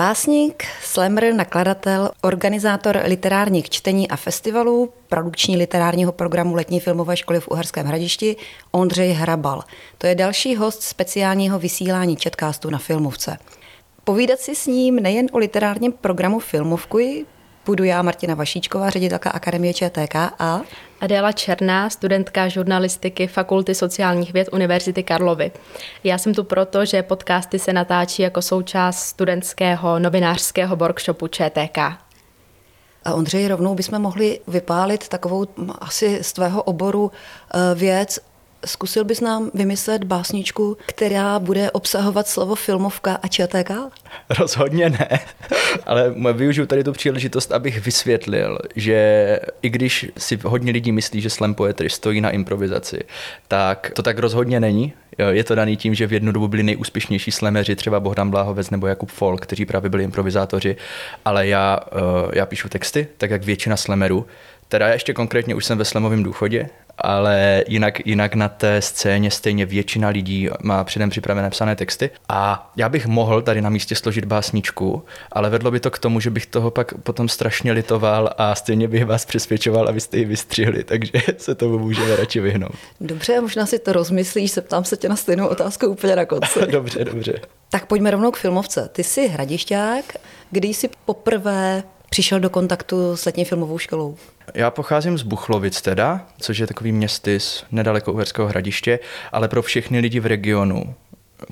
Básník, slammer, nakladatel, organizátor literárních čtení a festivalů, produkční literárního programu Letní filmové školy v Uherském hradišti Ondřej Hrabal. To je další host speciálního vysílání Chatcastu na Filmovce. Povídat si s ním nejen o literárním programu Filmovky, budu já Martina Vašíčková, ředitelka Akademie ČTK a Adéla Černá, studentka žurnalistiky Fakulty sociálních věd Univerzity Karlovy. Já jsem tu proto, že podcasty se natáčí jako součást studentského novinářského workshopu ČTK. A Ondřej, rovnou bychom mohli vypálit takovou asi z tvého oboru eh, věc, Zkusil bys nám vymyslet básničku, která bude obsahovat slovo filmovka a ČTK? Rozhodně ne, ale využiju tady tu příležitost, abych vysvětlil, že i když si hodně lidí myslí, že slam poetry stojí na improvizaci, tak to tak rozhodně není. Je to daný tím, že v jednu dobu byli nejúspěšnější slemeři, třeba Bohdan Bláhovec nebo Jakub Folk, kteří právě byli improvizátoři, ale já, eh, já píšu texty, tak jak většina slemerů, Teda já ještě konkrétně už jsem ve slemovém důchodě, ale jinak, jinak na té scéně stejně většina lidí má předem připravené psané texty. A já bych mohl tady na místě složit básničku, ale vedlo by to k tomu, že bych toho pak potom strašně litoval a stejně bych vás přesvědčoval, abyste ji vystřihli, takže se tomu můžeme radši vyhnout. Dobře, možná si to rozmyslíš, zeptám se tě na stejnou otázku úplně na konci. dobře, dobře. Tak pojďme rovnou k filmovce. Ty jsi hradišťák, kdy jsi poprvé přišel do kontaktu s letní filmovou školou? Já pocházím z Buchlovic teda, což je takový městys nedaleko Uherského hradiště, ale pro všechny lidi v regionu,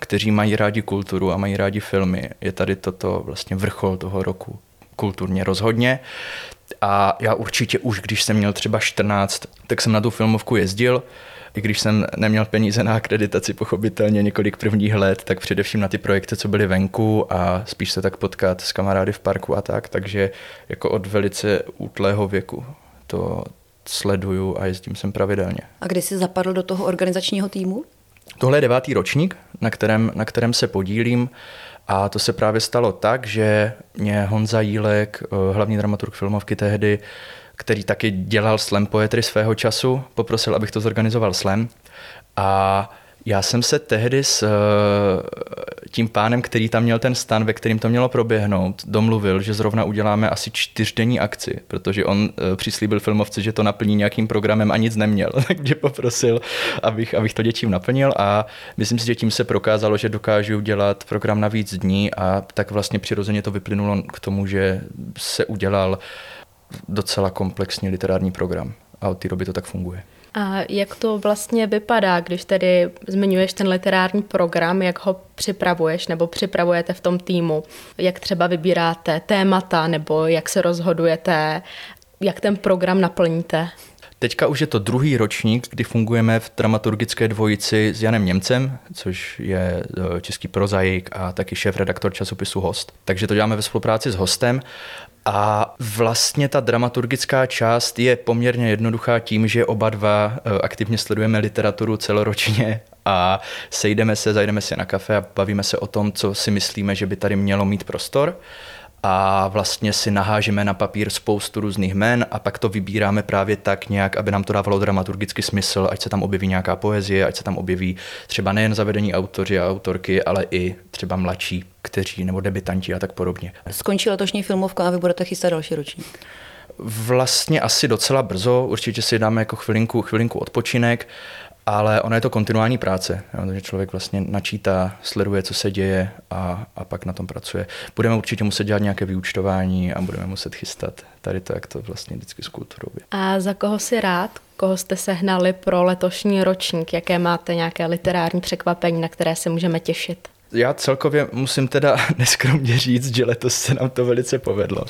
kteří mají rádi kulturu a mají rádi filmy, je tady toto vlastně vrchol toho roku. Kulturně rozhodně. A já určitě už, když jsem měl třeba 14, tak jsem na tu filmovku jezdil i když jsem neměl peníze na akreditaci, pochopitelně několik prvních let, tak především na ty projekty, co byly venku a spíš se tak potkat s kamarády v parku a tak, takže jako od velice útlého věku to sleduju a jezdím sem pravidelně. A kdy jsi zapadl do toho organizačního týmu? Tohle je devátý ročník, na kterém, na kterém se podílím. A to se právě stalo tak, že mě Honza Jílek, eh, hlavní dramaturg filmovky tehdy, který taky dělal slam poetry svého času, poprosil, abych to zorganizoval slam. A já jsem se tehdy s eh, tím pánem, který tam měl ten stan, ve kterým to mělo proběhnout, domluvil, že zrovna uděláme asi čtyřdenní akci, protože on eh, přislíbil filmovci, že to naplní nějakým programem a nic neměl, takže poprosil, abych, abych to dětím naplnil a myslím si, že tím se prokázalo, že dokážu dělat program na víc dní a tak vlastně přirozeně to vyplynulo k tomu, že se udělal docela komplexní literární program a od té doby to tak funguje. A jak to vlastně vypadá, když tedy zmiňuješ ten literární program, jak ho připravuješ nebo připravujete v tom týmu? Jak třeba vybíráte témata nebo jak se rozhodujete, jak ten program naplníte? Teďka už je to druhý ročník, kdy fungujeme v dramaturgické dvojici s Janem Němcem, což je e, český prozaik a taky šéf-redaktor časopisu Host. Takže to děláme ve spolupráci s hostem a vlastně ta dramaturgická část je poměrně jednoduchá tím, že oba dva e, aktivně sledujeme literaturu celoročně a sejdeme se, zajdeme se na kafe a bavíme se o tom, co si myslíme, že by tady mělo mít prostor a vlastně si nahážeme na papír spoustu různých men a pak to vybíráme právě tak nějak, aby nám to dávalo dramaturgický smysl, ať se tam objeví nějaká poezie, ať se tam objeví třeba nejen zavedení autoři a autorky, ale i třeba mladší, kteří nebo debitanti a tak podobně. Skončí letošní filmovka a vy budete chystat další ročník. Vlastně asi docela brzo, určitě si dáme jako chvilinku, chvilinku odpočinek ale ono je to kontinuální práce, že člověk vlastně načítá, sleduje, co se děje a, a pak na tom pracuje. Budeme určitě muset dělat nějaké vyučtování a budeme muset chystat tady to, jak to vlastně vždycky s kulturou je. A za koho si rád? Koho jste sehnali pro letošní ročník? Jaké máte nějaké literární překvapení, na které se můžeme těšit? Já celkově musím teda neskromně říct, že letos se nám to velice povedlo. Uh,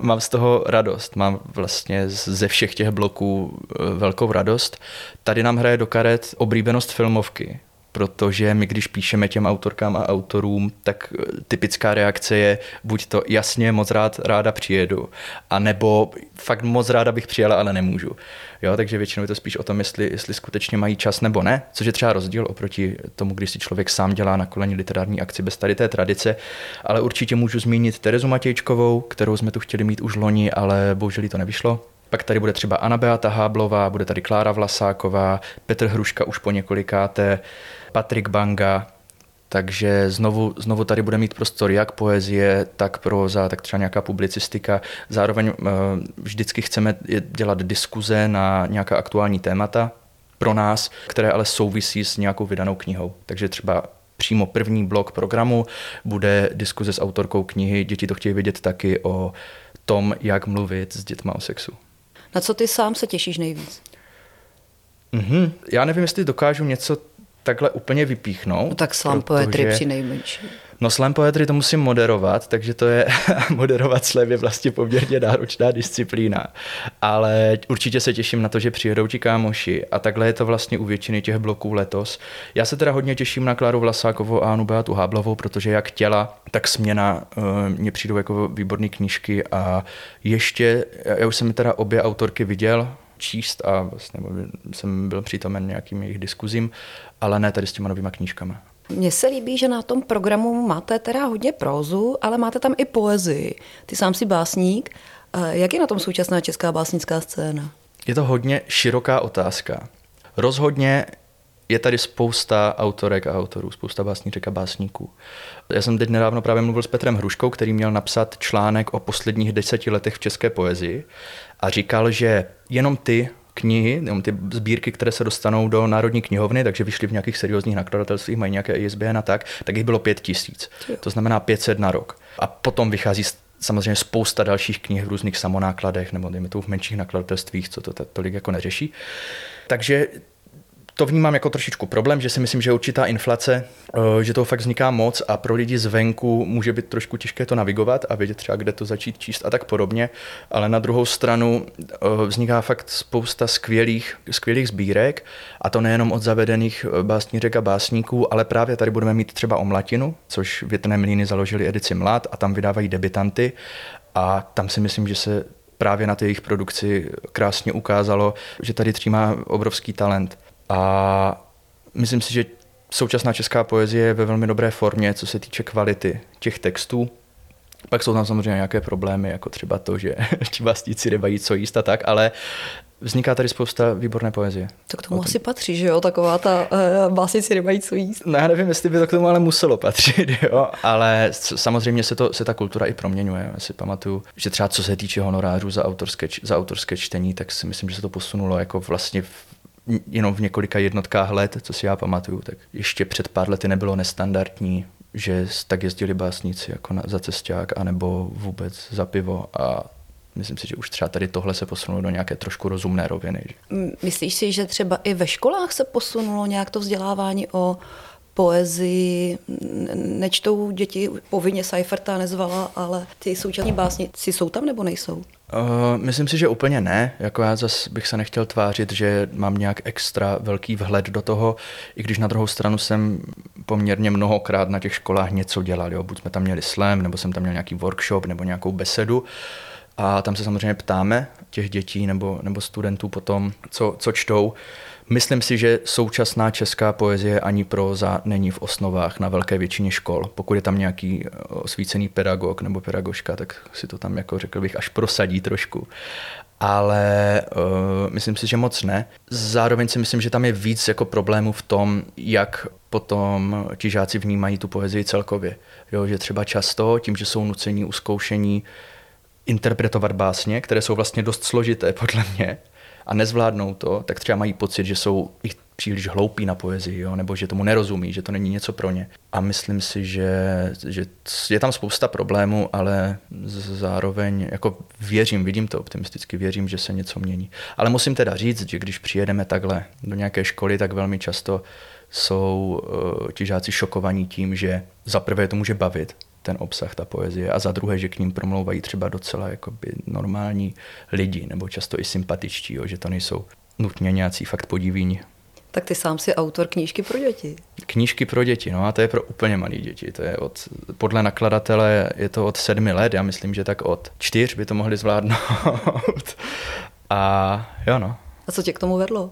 mám z toho radost, mám vlastně ze všech těch bloků uh, velkou radost. Tady nám hraje do karet oblíbenost filmovky, protože my, když píšeme těm autorkám a autorům, tak eh, typická reakce je buď to jasně, moc rád, ráda přijedu, a nebo fakt moc ráda bych přijela, ale nemůžu. Jo, takže většinou je to spíš o tom, jestli, jestli skutečně mají čas nebo ne, což je třeba rozdíl oproti tomu, když si člověk sám dělá na koleni literární akci bez tady té tradice. Ale určitě můžu zmínit Terezu Matějčkovou, kterou jsme tu chtěli mít už loni, ale bohužel to nevyšlo. Pak tady bude třeba Anna Beata Háblová, bude tady Klára Vlasáková, Petr Hruška už po několikáté, Patrik Banga, takže znovu, znovu tady bude mít prostor jak poezie, tak proza, tak třeba nějaká publicistika. Zároveň uh, vždycky chceme dělat diskuze na nějaká aktuální témata pro nás, které ale souvisí s nějakou vydanou knihou. Takže třeba přímo první blok programu bude diskuze s autorkou knihy. Děti to chtějí vědět taky o tom, jak mluvit s dětma o sexu. Na co ty sám se těšíš nejvíc? Mm-hmm. Já nevím, jestli dokážu něco takhle úplně vypíchnout. No tak slam poetry při nejmenší. No slam poetry to musím moderovat, takže to je, moderovat slam je vlastně poměrně náročná disciplína. Ale určitě se těším na to, že přijedou ti kámoši a takhle je to vlastně u většiny těch bloků letos. Já se teda hodně těším na Kláru Vlasákovou a Anu Beatu Háblovou, protože jak těla, tak směna uh, mně přijdou jako výborné knížky a ještě, já už jsem mi teda obě autorky viděl, číst a vlastně jsem byl přítomen nějakým jejich diskuzím, ale ne tady s těma novýma knížkami. Mně se líbí, že na tom programu máte teda hodně prózu, ale máte tam i poezii. Ty sám si básník. Jak je na tom současná česká básnická scéna? Je to hodně široká otázka. Rozhodně je tady spousta autorek a autorů, spousta básníček a básníků. Já jsem teď nedávno právě mluvil s Petrem Hruškou, který měl napsat článek o posledních deseti letech v české poezii a říkal, že jenom ty knihy, jenom ty sbírky, které se dostanou do Národní knihovny, takže vyšly v nějakých seriózních nakladatelstvích, mají nějaké ISBN a tak, tak jich bylo pět tisíc. To znamená 500 na rok. A potom vychází samozřejmě spousta dalších knih v různých samonákladech nebo dejme to v menších nakladatelstvích, co to tolik jako neřeší. Takže to vnímám jako trošičku problém, že si myslím, že určitá inflace, eh, že toho fakt vzniká moc a pro lidi zvenku může být trošku těžké to navigovat a vědět třeba, kde to začít číst a tak podobně, ale na druhou stranu eh, vzniká fakt spousta skvělých, skvělých sbírek a to nejenom od zavedených eh, básnířek a básníků, ale právě tady budeme mít třeba Omlatinu, což Větné mlíny založili edici Mlad a tam vydávají debitanty a tam si myslím, že se právě na té jejich produkci krásně ukázalo, že tady třímá obrovský talent. A myslím si, že současná česká poezie je ve velmi dobré formě, co se týče kvality těch textů. Pak jsou tam samozřejmě nějaké problémy, jako třeba to, že ti vlastníci nemají co jíst a tak, ale vzniká tady spousta výborné poezie. To k tomu asi patří, že jo, taková ta uh, básnici nemají co jíst. No já nevím, jestli by to k tomu ale muselo patřit, jo, ale samozřejmě se, to, se ta kultura i proměňuje. Já si pamatuju, že třeba co se týče honorářů za autorské, za autorské čtení, tak si myslím, že se to posunulo jako vlastně v jenom v několika jednotkách let, co si já pamatuju, tak ještě před pár lety nebylo nestandardní, že tak jezdili básníci jako na, za cesták, anebo vůbec za pivo a myslím si, že už třeba tady tohle se posunulo do nějaké trošku rozumné roviny. Myslíš si, že třeba i ve školách se posunulo nějak to vzdělávání o poezii, nečtou děti povinně Seiferta nezvala, ale ty současní básnici jsou tam nebo nejsou? Uh, myslím si, že úplně ne. Jako já zase bych se nechtěl tvářit, že mám nějak extra velký vhled do toho, i když na druhou stranu jsem poměrně mnohokrát na těch školách něco dělal. Jo. Buď jsme tam měli slam, nebo jsem tam měl nějaký workshop, nebo nějakou besedu. A tam se samozřejmě ptáme těch dětí nebo, nebo studentů potom, co, co čtou. Myslím si, že současná česká poezie ani proza není v osnovách na velké většině škol. Pokud je tam nějaký eh, osvícený pedagog nebo pedagožka, tak si to tam, jako řekl bych, až prosadí trošku. Ale uh, myslím si, že moc ne. Zároveň si myslím, že tam je víc jako problémů v tom, jak potom ti žáci vnímají tu poezii celkově. Jo, že třeba často tím, že jsou nuceni uskoušení interpretovat básně, které jsou vlastně dost složité podle mě, a nezvládnou to, tak třeba mají pocit, že jsou ich příliš hloupí na poezii, jo? nebo že tomu nerozumí, že to není něco pro ně. A myslím si, že, že je tam spousta problémů, ale zároveň jako věřím, vidím to optimisticky, věřím, že se něco mění. Ale musím teda říct, že když přijedeme takhle do nějaké školy, tak velmi často jsou uh, ti žáci šokovaní tím, že za prvé to může bavit, ten obsah, ta poezie a za druhé, že k ním promlouvají třeba docela jakoby normální lidi nebo často i sympatičtí, jo, že to nejsou nutně nějací fakt podivíni. Tak ty sám si autor knížky pro děti. Knížky pro děti, no a to je pro úplně malé děti. To je od, podle nakladatele je to od sedmi let, já myslím, že tak od čtyř by to mohli zvládnout. A jo no. A co tě k tomu vedlo?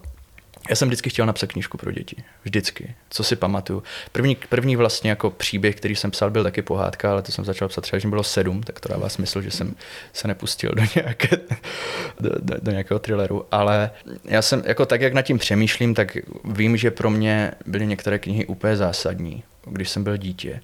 Já jsem vždycky chtěl napsat knížku pro děti. Vždycky. Co si pamatuju. První, první vlastně jako příběh, který jsem psal, byl taky pohádka, ale to jsem začal psat třeba, mi bylo sedm, tak to dává smysl, že jsem se nepustil do, nějaké, do, do, do nějakého thrilleru. Ale já jsem, jako tak, jak nad tím přemýšlím, tak vím, že pro mě byly některé knihy úplně zásadní, když jsem byl dítě.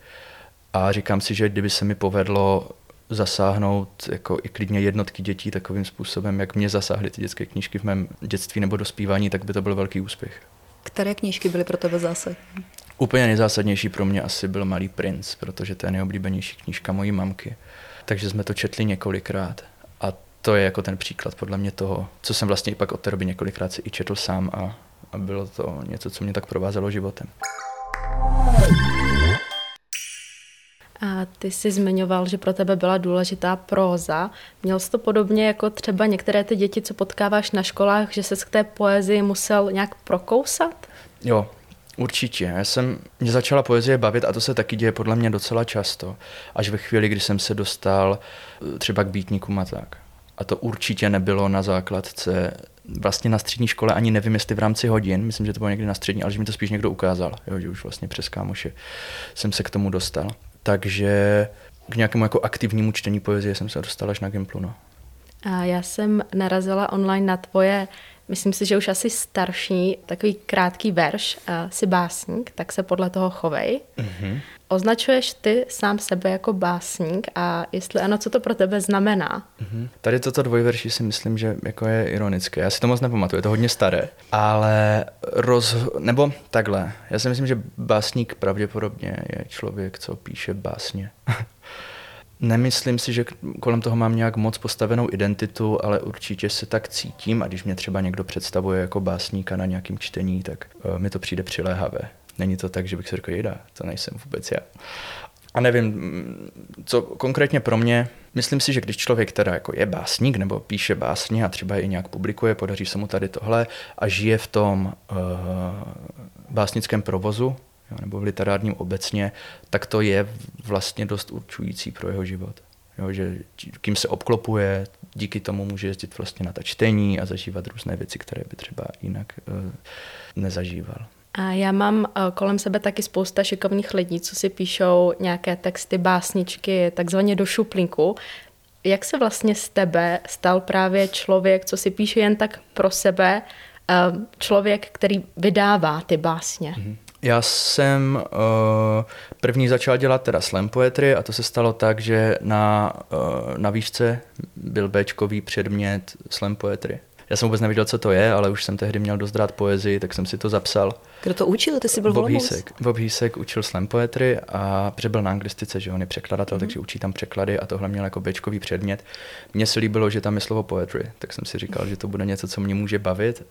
A říkám si, že kdyby se mi povedlo zasáhnout jako i klidně jednotky dětí takovým způsobem, jak mě zasáhly ty dětské knížky v mém dětství nebo dospívání, tak by to byl velký úspěch. Které knížky byly pro tebe zásadní? Úplně nejzásadnější pro mě asi byl Malý princ, protože to je nejoblíbenější knížka mojí mamky. Takže jsme to četli několikrát. A to je jako ten příklad podle mě toho, co jsem vlastně i pak od té doby několikrát si i četl sám a, a bylo to něco, co mě tak provázelo životem. A ty jsi zmiňoval, že pro tebe byla důležitá próza. Měl jsi to podobně jako třeba některé ty děti, co potkáváš na školách, že se k té poezii musel nějak prokousat? Jo, Určitě. Já jsem, mě začala poezie bavit a to se taky děje podle mě docela často. Až ve chvíli, kdy jsem se dostal eh, třeba k býtníkům a tak. A to určitě nebylo na základce, vlastně na střední škole ani nevím, jestli v rámci hodin, myslím, že to bylo někdy na střední, ale že mi to spíš někdo ukázal, jo, že už vlastně přes kámoše jsem se k tomu dostal. Takže k nějakému jako aktivnímu čtení poezie jsem se dostal až na Gimplu. No. A já jsem narazila online na tvoje, myslím si, že už asi starší, takový krátký verš, uh, si básník, tak se podle toho chovej. Mm-hmm. Označuješ ty sám sebe jako básník a jestli ano, co to pro tebe znamená? Mm-hmm. Tady toto dvojverší si myslím, že jako je ironické. Já si to moc nepamatuju, je to hodně staré, ale roz... nebo takhle. Já si myslím, že básník pravděpodobně je člověk, co píše básně. Nemyslím si, že kolem toho mám nějak moc postavenou identitu, ale určitě se tak cítím a když mě třeba někdo představuje jako básníka na nějakým čtení, tak uh, mi to přijde přiléhavé. Není to tak, že bych si řekl, jeda, to nejsem vůbec já. A nevím, co konkrétně pro mě, myslím si, že když člověk teda jako je básník nebo píše básně a třeba i nějak publikuje, podaří se mu tady tohle a žije v tom uh, básnickém provozu, jo, nebo v literárním obecně, tak to je vlastně dost určující pro jeho život. Jo, že kým se obklopuje, díky tomu může jezdit vlastně na ta čtení a zažívat různé věci, které by třeba jinak uh, nezažíval. A já mám eh, kolem sebe taky spousta šikovných lidí, co si píšou nějaké texty, básničky, takzvaně do šuplinku. Jak se vlastně z tebe stal právě člověk, co si píše jen tak pro sebe, eh, člověk, který vydává ty básně? Mm-hmm. Já jsem uh, první začal dělat teda slam poetry a to se stalo tak, že na, uh, na výšce byl Bčkový předmět slam poetry. Já jsem vůbec nevěděl, co to je, ale už jsem tehdy měl dost rád poezii, tak jsem si to zapsal. Kdo to učil? Ty jsi byl Bob Hísek. Bob Hísek učil slam poetry a byl na anglistice, že on je překladatel, mm-hmm. takže učí tam překlady a tohle měl jako bečkový předmět. Mně se líbilo, že tam je slovo poetry, tak jsem si říkal, že to bude něco, co mě může bavit.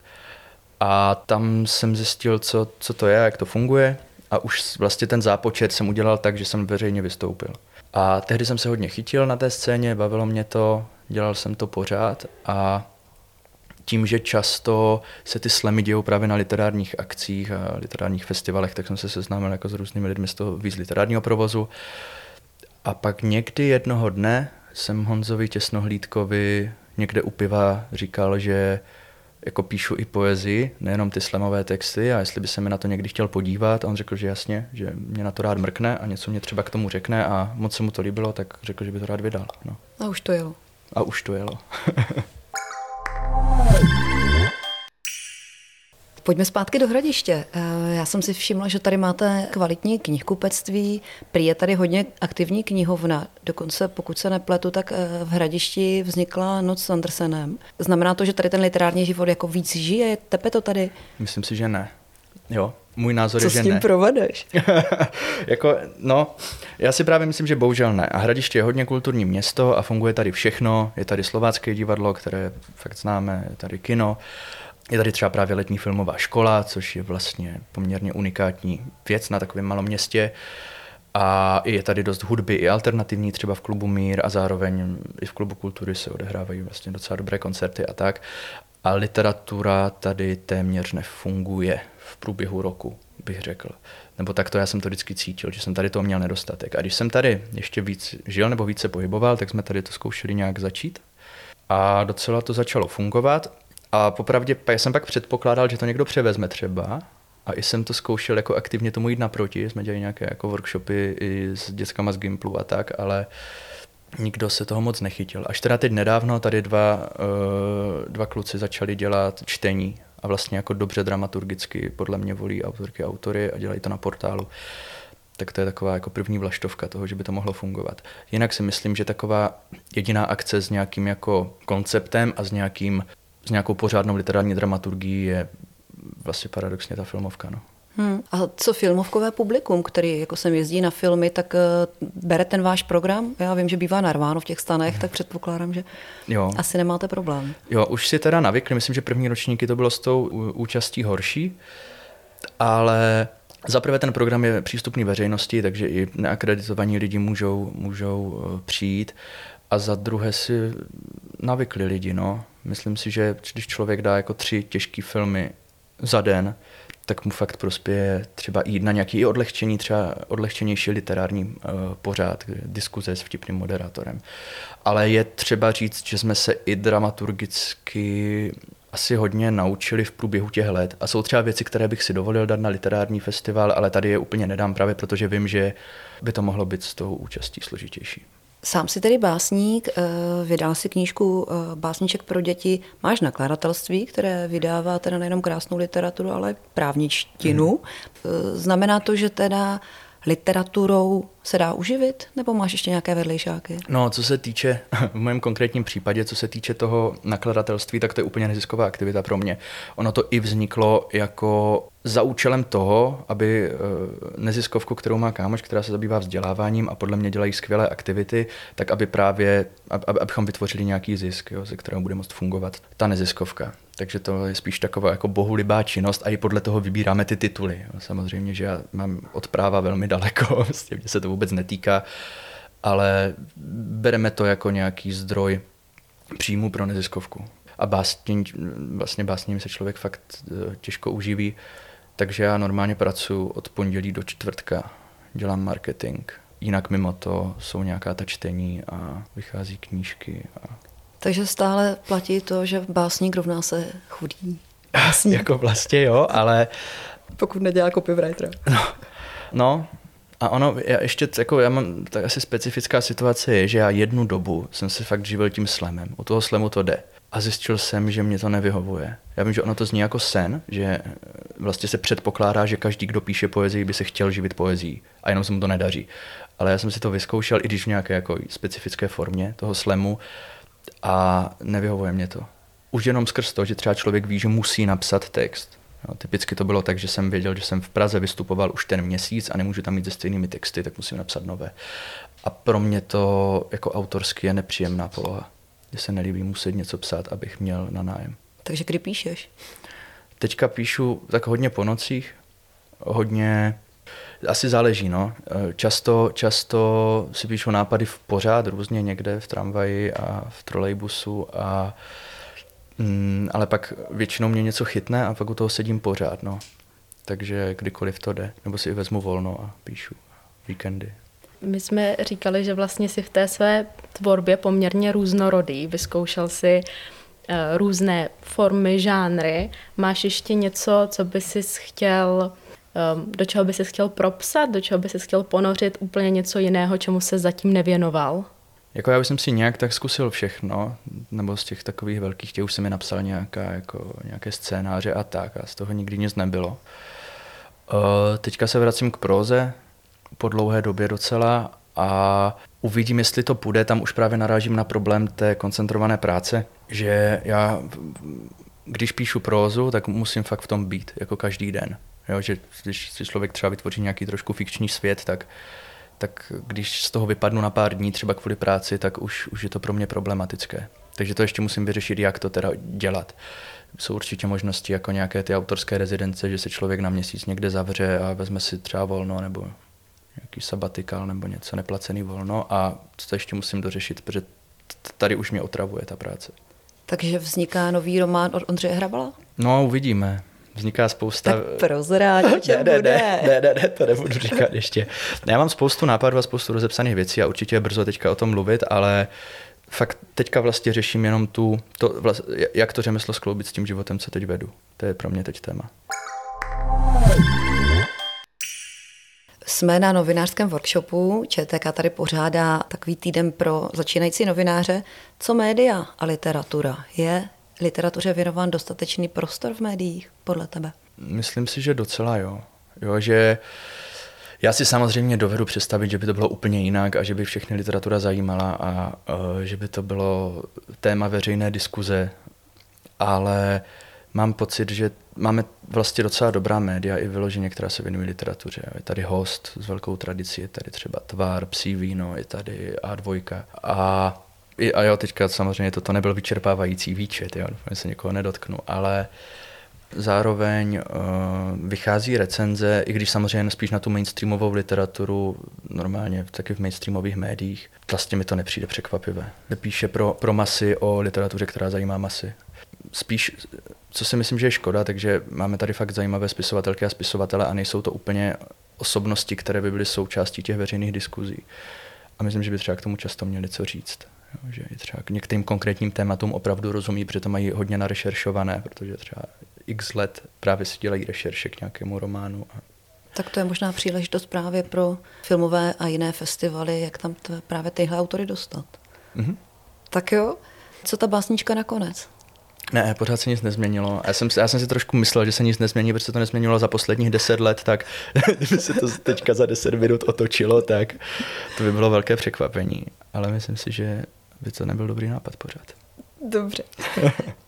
A tam jsem zjistil, co, co to je, jak to funguje a už vlastně ten zápočet jsem udělal tak, že jsem veřejně vystoupil. A tehdy jsem se hodně chytil na té scéně, bavilo mě to, dělal jsem to pořád a tím, že často se ty slamy dějou právě na literárních akcích a literárních festivalech, tak jsem se seznámil jako s různými lidmi z toho víc literárního provozu. A pak někdy jednoho dne jsem Honzovi Těsnohlídkovi někde u piva říkal, že jako píšu i poezii, nejenom ty slamové texty a jestli by se mi na to někdy chtěl podívat a on řekl, že jasně, že mě na to rád mrkne a něco mě třeba k tomu řekne a moc se mu to líbilo, tak řekl, že by to rád vydal. No. A už to jelo. A už to jelo. Pojďme zpátky do hradiště. Eh, já jsem si všimla, že tady máte kvalitní knihkupectví, prý je tady hodně aktivní knihovna. Dokonce, pokud se nepletu, tak eh, v hradišti vznikla Noc s Andersenem. Znamená to, že tady ten literární život jako víc žije? Tepe to tady? Myslím si, že ne. Jo, můj názor Co je, že s tím ne. provedeš? jako, no, já si právě myslím, že bohužel ne. A Hradiště je hodně kulturní město a funguje tady všechno. Je tady slovácké divadlo, které fakt známe, je tady kino. Je tady třeba právě letní filmová škola, což je vlastně poměrně unikátní věc na takovém malom městě. A je tady dost hudby i alternativní, třeba v klubu Mír a zároveň i v klubu kultury se odehrávají vlastně docela dobré koncerty a tak. A literatura tady téměř nefunguje v průběhu roku, bych řekl. Nebo tak to já jsem to vždycky cítil, že jsem tady to měl nedostatek. A když jsem tady ještě víc žil nebo více pohyboval, tak jsme tady to zkoušeli nějak začít. A docela to začalo fungovat. A popravdě já jsem pak předpokládal, že to někdo převezme třeba. A i jsem to zkoušel jako aktivně tomu jít naproti. Jsme dělali nějaké jako workshopy i s dětskama z Gimplu a tak, ale nikdo se toho moc nechytil. Až teda teď nedávno tady dva, uh, dva kluci začali dělat čtení a vlastně jako dobře dramaturgicky podle mě volí autorky a autory a dělají to na portálu. Tak to je taková jako první vlaštovka toho, že by to mohlo fungovat. Jinak si myslím, že taková jediná akce s nějakým jako konceptem a s, nějakým, s nějakou pořádnou literární dramaturgií je vlastně paradoxně ta filmovka. No. Hmm. A co filmovkové publikum, který jako sem jezdí na filmy, tak uh, bere ten váš program? Já vím, že bývá narváno v těch stanech, tak předpokládám, že jo. asi nemáte problém. Jo, už si teda navykli, myslím, že první ročníky to bylo s tou účastí horší, ale Zaprvé ten program je přístupný veřejnosti, takže i neakreditovaní lidi můžou, můžou eh, přijít. A za druhé si navykli lidi. No. Myslím si, že když člověk dá jako tři těžké filmy za den, tak mu fakt prospěje třeba jít na nějaký odlehčení, třeba odlehčenější literární uh, pořád, diskuze s vtipným moderátorem. Ale je třeba říct, že jsme se i dramaturgicky asi hodně naučili v průběhu těch let. A jsou třeba věci, které bych si dovolil dát na literární festival, ale tady je úplně nedám právě, protože vím, že by to mohlo být s tou účastí složitější. Sám si tedy básník, eh, vydal si knížku eh, Básniček pro děti. Máš nakladatelství, které vydává teda nejenom krásnou literaturu, ale právničtinu. Hmm. Znamená to, že teda literaturou se dá uživit, nebo máš ještě nějaké vedlejšáky? No, co se týče, v mém konkrétním případě, co se týče toho nakladatelství, tak to je úplně nezisková aktivita pro mě. Ono to i vzniklo jako za účelem toho, aby eh, neziskovku, kterou má kámoš, která se zabývá vzděláváním a podle mě dělají skvělé aktivity, tak aby právě, aby, abychom vytvořili nějaký zisk, jo, ze kterého bude moct fungovat ta neziskovka. Takže to je spíš taková jako bohulibá činnost a i podle toho vybíráme ty tituly. Samozřejmě, že já mám od práva velmi daleko, vlastně mě se to vůbec netýká, ale bereme to jako nějaký zdroj příjmu pro neziskovku. A básně, vlastně básním se člověk fakt eh, těžko uživí, takže já normálně pracuji od pondělí do čtvrtka, dělám marketing. Jinak mimo to jsou nějaká ta čtení a vychází knížky. A... Takže stále platí to, že básník rovná se chudý. Básník. jako vlastně jo, ale... Pokud nedělá copywritera. No, no, a ono, já ještě, jako já mám tak asi specifická situace je, že já jednu dobu jsem se fakt živil tím slemem. U toho slemu to jde. A zjistil jsem, že mě to nevyhovuje. Já vím, že ono to zní jako sen, že vlastně se předpokládá, že každý, kdo píše poezii, by se chtěl živit poezí a jenom se mu to nedaří. Ale já jsem si to vyzkoušel, i když v nějaké jako specifické formě toho slemu a nevyhovuje mě to. Už jenom skrz to, že třeba člověk ví, že musí napsat text. No, typicky to bylo tak, že jsem věděl, že jsem v Praze vystupoval už ten měsíc a nemůžu tam mít se stejnými texty, tak musím napsat nové. A pro mě to jako autorsky je nepříjemná poloha. Že se nelíbí muset něco psát, abych měl na nájem. Takže kdy píšeš? Teďka píšu tak hodně po nocích, hodně, asi záleží, no. Často, často si píšu nápady v pořád, různě někde v tramvaji a v trolejbusu a Mm, ale pak většinou mě něco chytne a pak u toho sedím pořád, no. Takže kdykoliv to jde, nebo si vezmu volno a píšu víkendy. My jsme říkali, že vlastně si v té své tvorbě poměrně různorodý, vyzkoušel si uh, různé formy, žánry. Máš ještě něco, co by si chtěl, um, do čeho by si chtěl propsat, do čeho by si chtěl ponořit úplně něco jiného, čemu se zatím nevěnoval? Jako já jsem si nějak tak zkusil všechno, nebo z těch takových velkých těch už jsem mi napsal nějaká, jako, nějaké scénáře a tak a z toho nikdy nic nebylo. Uh, teďka se vracím k próze po dlouhé době docela a uvidím, jestli to půjde. Tam už právě narážím na problém té koncentrované práce, že já, když píšu prózu, tak musím fakt v tom být, jako každý den. Jo, že když si člověk třeba vytvoří nějaký trošku fikční svět, tak tak když z toho vypadnu na pár dní třeba kvůli práci, tak už, už je to pro mě problematické. Takže to ještě musím vyřešit, jak to teda dělat. Jsou určitě možnosti jako nějaké ty autorské rezidence, že se člověk na měsíc někde zavře a vezme si třeba volno nebo nějaký sabatikal nebo něco, neplacený volno a to ještě musím dořešit, protože tady už mě otravuje ta práce. Takže vzniká nový román od Ondřeje Hrabala? No, uvidíme. Vzniká spousta... Tak o čem ne, ne, bude. Ne, ne, ne, ne, to nebudu říkat ještě. Já mám spoustu nápadů a spoustu rozepsaných věcí a určitě je brzo teďka o tom mluvit, ale fakt teďka vlastně řeším jenom tu, to, vlast, jak to řemeslo skloubit s tím životem, co teď vedu. To je pro mě teď téma. Jsme na novinářském workshopu. ČTK tady pořádá takový týden pro začínající novináře. Co média a literatura? Je literatuře věnován dostatečný prostor v médiích, podle tebe? Myslím si, že docela jo. jo že já si samozřejmě dovedu představit, že by to bylo úplně jinak a že by všechny literatura zajímala a uh, že by to bylo téma veřejné diskuze, ale mám pocit, že máme vlastně docela dobrá média i vyloženě, která se věnují literatuře. Je tady host s velkou tradicí, je tady třeba Tvar, Psí víno, je tady A2. A, a jo, teďka samozřejmě toto nebyl vyčerpávající výčet, jo, se někoho nedotknu, ale zároveň uh, vychází recenze, i když samozřejmě spíš na tu mainstreamovou literaturu, normálně taky v mainstreamových médiích, vlastně mi to nepřijde překvapivé. Píše pro, pro masy o literatuře, která zajímá masy. Spíš co si myslím, že je škoda, takže máme tady fakt zajímavé spisovatelky a spisovatele a nejsou to úplně osobnosti, které by byly součástí těch veřejných diskuzí. A myslím, že by třeba k tomu často měli co říct. Že třeba k některým konkrétním tématům opravdu rozumí, protože to mají hodně narešeršované, protože třeba x let právě si dělají rešerše k nějakému románu. A... Tak to je možná příležitost právě pro filmové a jiné festivaly, jak tam to, právě tyhle autory dostat. Mm-hmm. Tak jo, co ta básnička nakonec? Ne, pořád se nic nezměnilo. Já jsem, já jsem si trošku myslel, že se nic nezmění, protože se to nezměnilo za posledních deset let, tak kdyby se to teďka za deset minut otočilo, tak to by bylo velké překvapení. Ale myslím si, že by to nebyl dobrý nápad pořád. Dobře.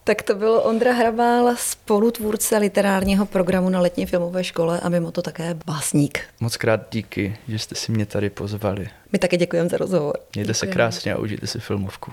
tak to bylo Ondra Hrabál, spolutvůrce literárního programu na letní filmové škole a mimo to také básník. Moc krát díky, že jste si mě tady pozvali. My také děkujeme za rozhovor. Mějte Děkujeme. se krásně a užijte si filmovku.